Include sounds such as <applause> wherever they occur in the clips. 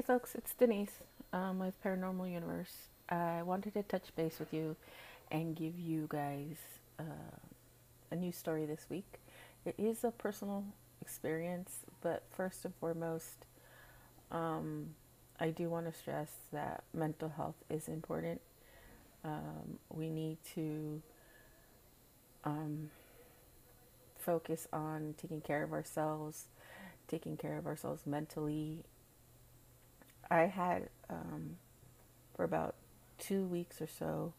Hey folks, it's Denise um, with Paranormal Universe. I wanted to touch base with you and give you guys uh, a new story this week. It is a personal experience, but first and foremost, um, I do want to stress that mental health is important. Um, we need to um, focus on taking care of ourselves, taking care of ourselves mentally. I had, um, for about two weeks or so,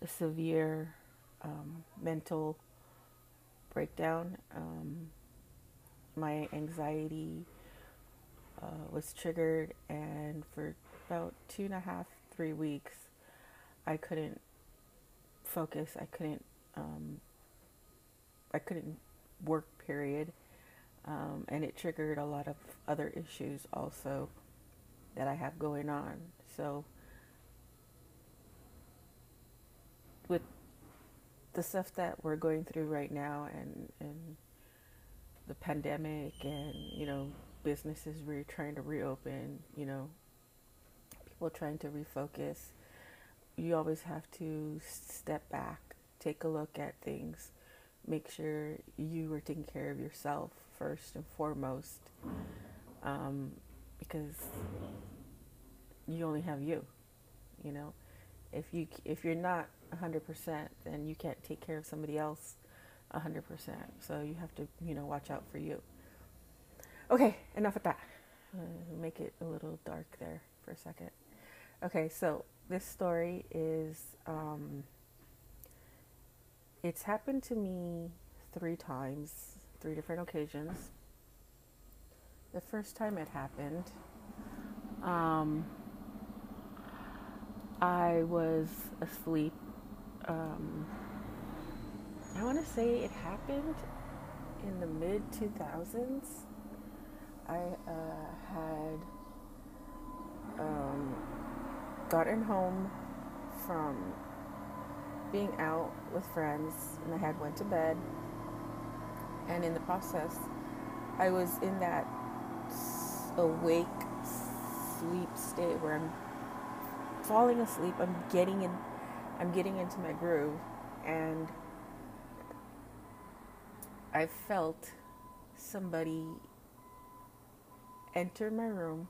a severe um, mental breakdown. Um, my anxiety uh, was triggered, and for about two and a half, three weeks, I couldn't focus. I couldn't. Um, I couldn't work. Period. Um, and it triggered a lot of other issues also that I have going on. So, with the stuff that we're going through right now, and and the pandemic, and you know, businesses re trying to reopen, you know, people trying to refocus. You always have to step back, take a look at things, make sure you are taking care of yourself first and foremost, um, because you only have you. You know, if you if you're not 100%, then you can't take care of somebody else 100%. So you have to, you know, watch out for you. Okay, enough of that. Uh, make it a little dark there for a second. Okay, so this story is um, it's happened to me three times, three different occasions. The first time it happened, um, I was asleep. Um, I want to say it happened in the mid 2000s. I uh, had um, gotten home from being out with friends and I had went to bed and in the process I was in that awake sleep state where I'm falling asleep I'm getting in I'm getting into my groove and I felt somebody enter my room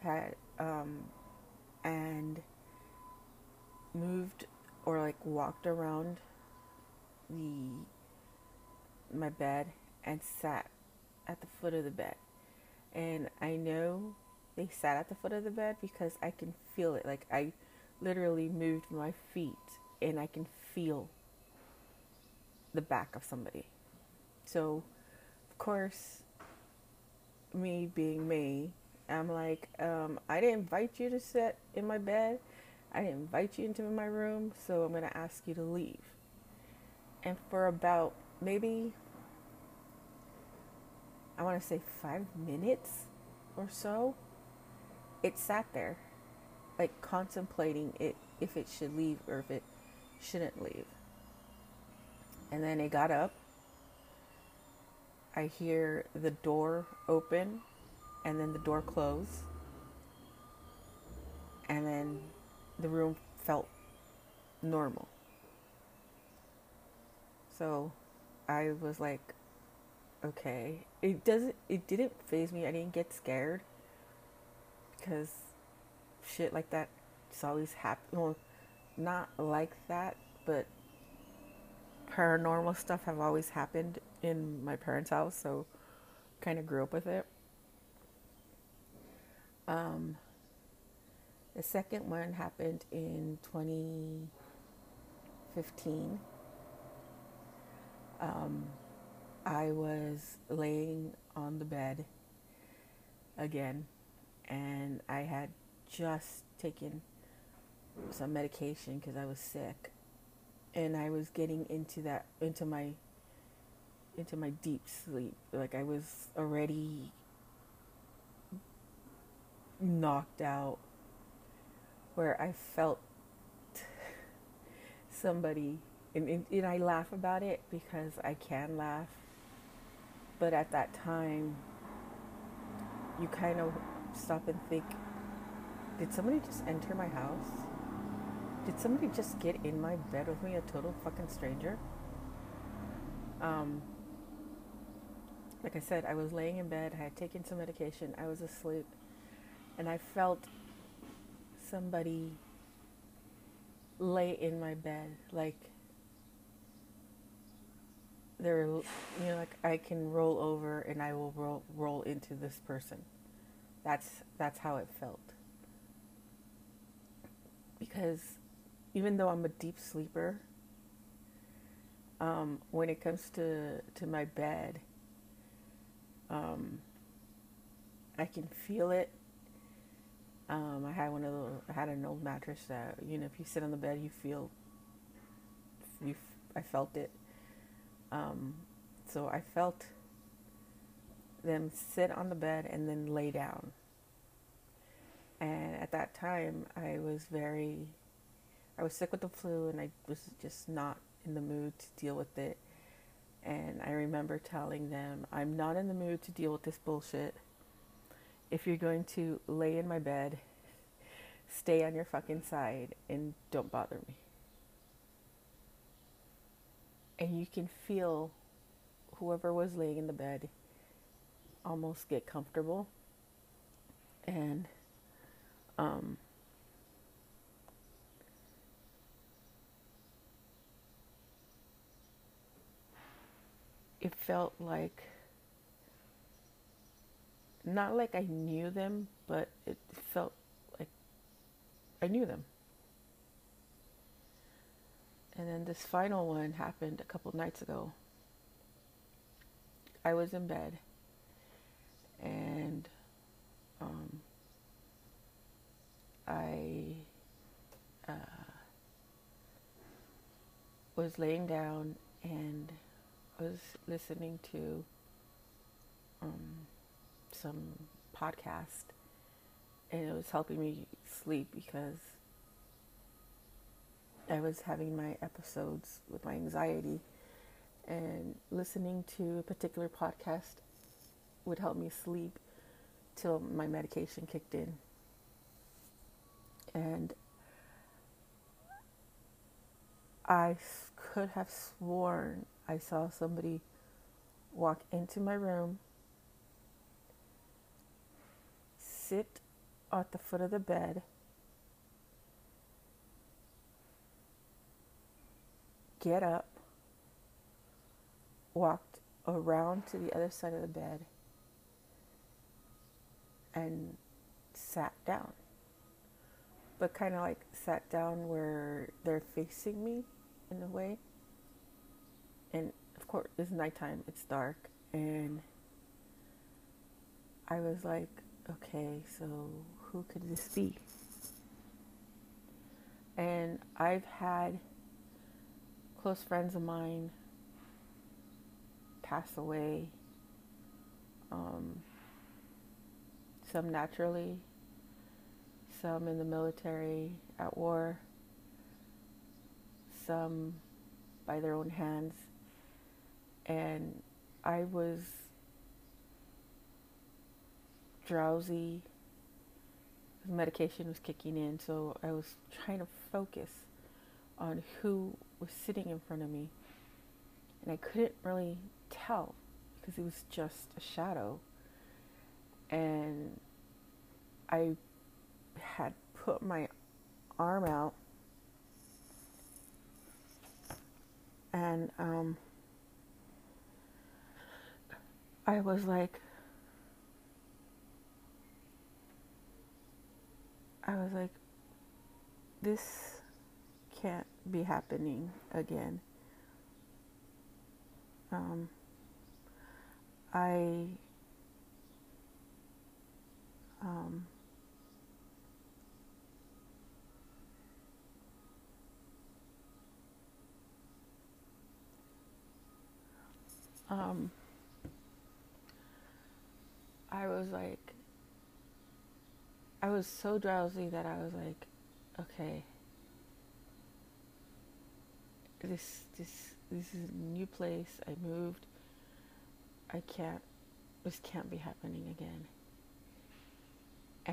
had um, and moved or like walked around the my bed and sat at the foot of the bed. And I know they sat at the foot of the bed because I can feel it. Like I literally moved my feet and I can feel the back of somebody. So, of course, me being me, I'm like, um, I didn't invite you to sit in my bed. I didn't invite you into my room, so I'm going to ask you to leave. And for about maybe, I want to say five minutes or so, it sat there, like contemplating it if it should leave or if it shouldn't leave. And then it got up. I hear the door open and then the door close. And then the room felt normal. So I was like, okay. It doesn't it didn't faze me. I didn't get scared because shit like that just always happen. Well, not like that, but paranormal stuff have always happened in my parents' house, so kind of grew up with it. Um, the second one happened in 2015. Um, I was laying on the bed again, and I had just taken some medication because I was sick, and I was getting into that into my into my deep sleep. Like I was already knocked out where I felt <laughs> somebody, and, and, and, I laugh about it because I can laugh, but at that time, you kind of stop and think, did somebody just enter my house? Did somebody just get in my bed with me, a total fucking stranger? Um, like I said, I was laying in bed, I had taken some medication, I was asleep, and I felt somebody lay in my bed like they're you know like I can roll over and I will roll roll into this person. That's that's how it felt. Because even though I'm a deep sleeper, um, when it comes to to my bed, um, I can feel it. Um, I had one of those. I had an old mattress that you know, if you sit on the bed, you feel. You, I felt it. Um, so I felt them sit on the bed and then lay down. And at that time, I was very, I was sick with the flu and I was just not in the mood to deal with it. And I remember telling them, I'm not in the mood to deal with this bullshit. If you're going to lay in my bed, <laughs> stay on your fucking side and don't bother me. And you can feel whoever was laying in the bed almost get comfortable. And um, it felt like not like I knew them, but it felt like I knew them. And then this final one happened a couple nights ago. I was in bed and um, I uh, was laying down and I was listening to um, some podcast, and it was helping me sleep because I was having my episodes with my anxiety, and listening to a particular podcast would help me sleep till my medication kicked in. And I could have sworn I saw somebody walk into my room, sit at the foot of the bed, get up, walked around to the other side of the bed, and sat down. But kind of like sat down where they're facing me in a way and of course it's nighttime it's dark and i was like okay so who could this be and i've had close friends of mine pass away um, some naturally some in the military at war some by their own hands and I was drowsy. The Medication was kicking in, so I was trying to focus on who was sitting in front of me. And I couldn't really tell because it was just a shadow. And I had put my arm out and um, I was like, I was like, this can't be happening again. Um, I um, um, I was like, I was so drowsy that I was like, okay, this this this is a new place. I moved. I can't. This can't be happening again.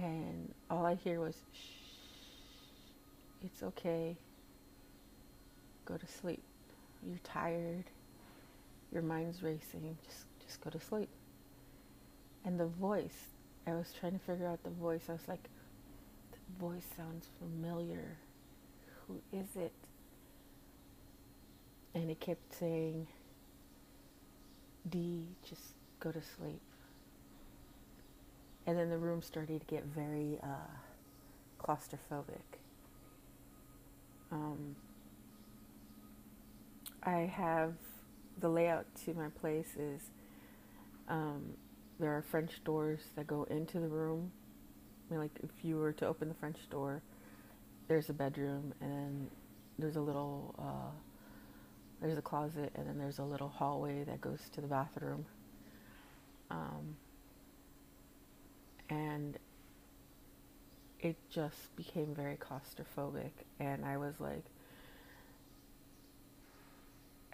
And all I hear was, shh, it's okay. Go to sleep. You're tired. Your mind's racing. Just, just go to sleep. And the voice, I was trying to figure out the voice. I was like, the voice sounds familiar. Who is it? And it kept saying, D, just go to sleep. And then the room started to get very uh, claustrophobic. Um, I have the layout to my place is um, there are French doors that go into the room. I mean, like if you were to open the French door, there's a bedroom, and there's a little uh, there's a closet, and then there's a little hallway that goes to the bathroom. Um, and it just became very claustrophobic, and I was like,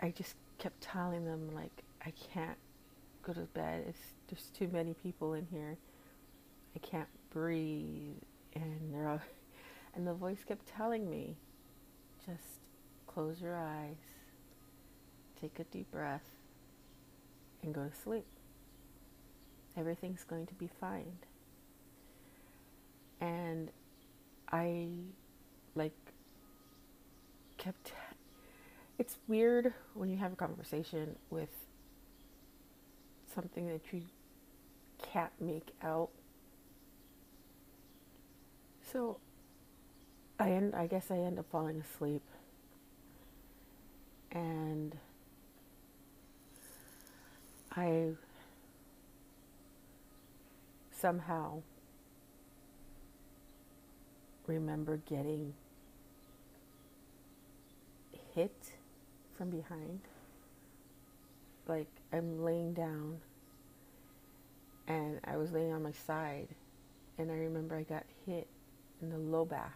I just kept telling them like, I can't go to bed. It's there's too many people in here. I can't breathe, and they're all, <laughs> and the voice kept telling me, just close your eyes, take a deep breath, and go to sleep. Everything's going to be fine. And I like kept it's weird when you have a conversation with something that you can't make out. So I end I guess I end up falling asleep. And I somehow remember getting hit from behind. Like I'm laying down and I was laying on my side and I remember I got hit in the low back.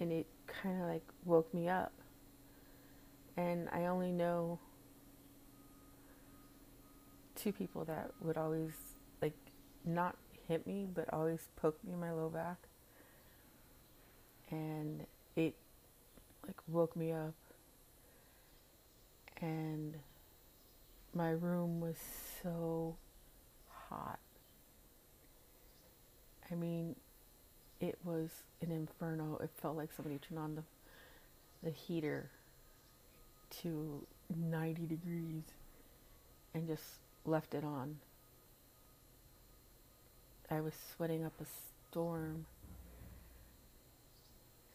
And it kind of like woke me up. And I only know two people that would always like not hit me but always poked me in my low back. And it like woke me up and my room was so hot. I mean, it was an inferno. It felt like somebody turned on the the heater to 90 degrees and just left it on. I was sweating up a storm.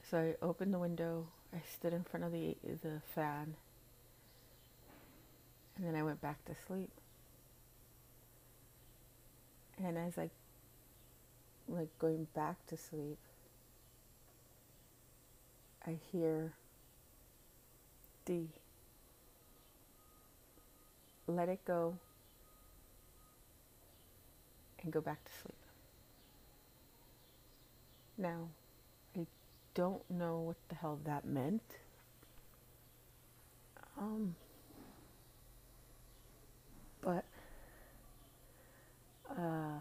So I opened the window. I stood in front of the the fan and then I went back to sleep. And as I like going back to sleep, I hear D. Let it go and go back to sleep. Now, I don't know what the hell that meant. Um, but uh,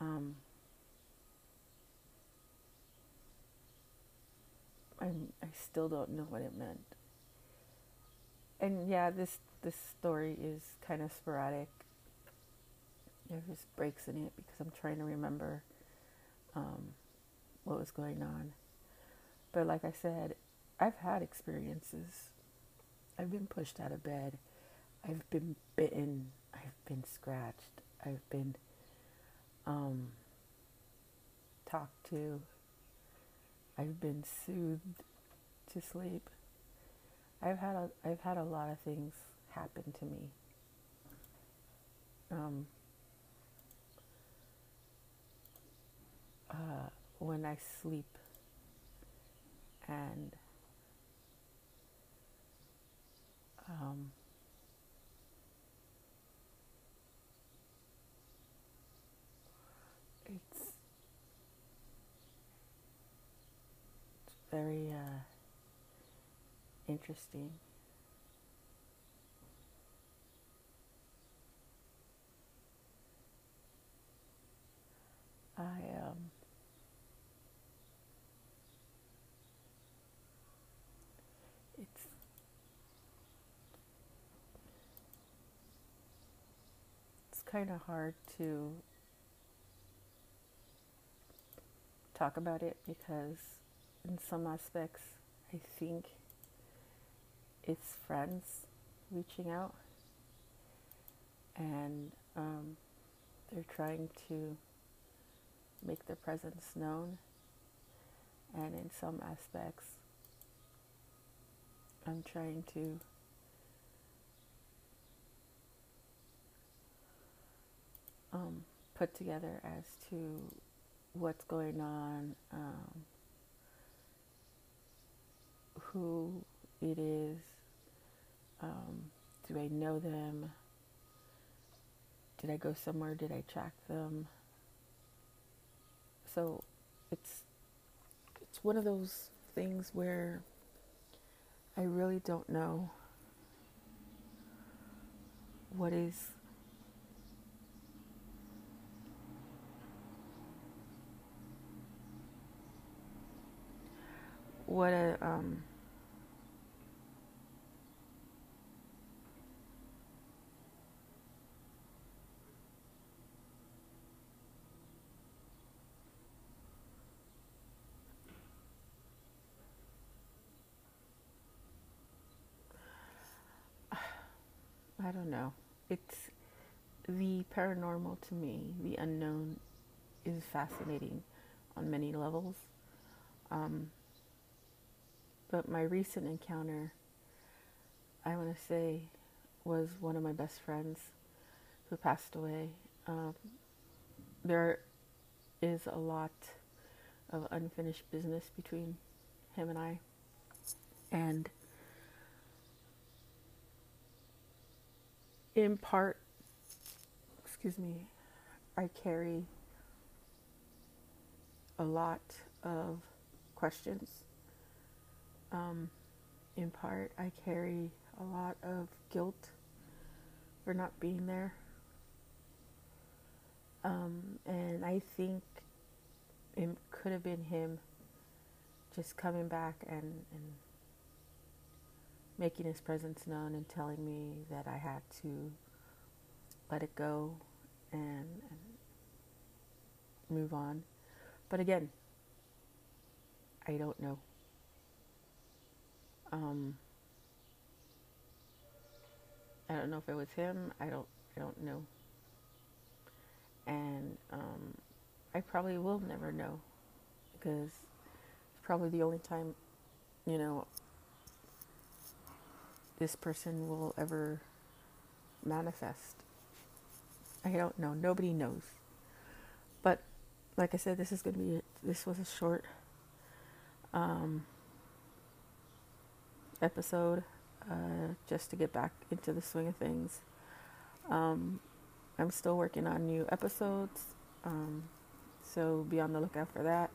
um, I'm, I still don't know what it meant. And yeah, this this story is kind of sporadic. There's breaks in it because I'm trying to remember um, what was going on. But like I said, I've had experiences. I've been pushed out of bed. I've been bitten. I've been scratched. I've been um, talked to. I've been soothed to sleep. I've had a I've had a lot of things happen to me. Um, uh, when I sleep and um, it's very uh, interesting. Kind of hard to talk about it because, in some aspects, I think it's friends reaching out and um, they're trying to make their presence known. And in some aspects, I'm trying to um, put together as to what's going on, um, who it is, um, do I know them, did I go somewhere, did I track them? So it's it's one of those things where I really don't know what is what a um, I don't know. It's the paranormal to me, the unknown is fascinating on many levels. Um, but my recent encounter, I want to say, was one of my best friends who passed away. Um, there is a lot of unfinished business between him and I. And in part, excuse me, I carry a lot of questions um, in part, I carry a lot of guilt for not being there. Um, and I think it could have been him just coming back and, and making his presence known and telling me that I had to let it go and, and move on. But again, I don't know. Um, I don't know if it was him. I don't. I don't know. And um, I probably will never know because it's probably the only time, you know, this person will ever manifest. I don't know. Nobody knows. But like I said, this is going to be. This was a short. Um, episode uh, just to get back into the swing of things. Um, I'm still working on new episodes, um, so be on the lookout for that.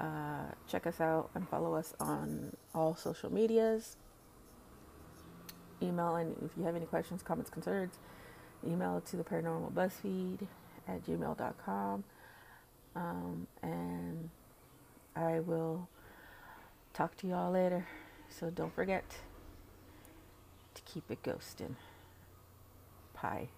Uh, check us out and follow us on all social medias. Email and if you have any questions, comments, concerns, email to the paranormal buzzfeed at gmail.com. Um, and I will talk to y'all later. So don't forget to keep it ghosting. Pie.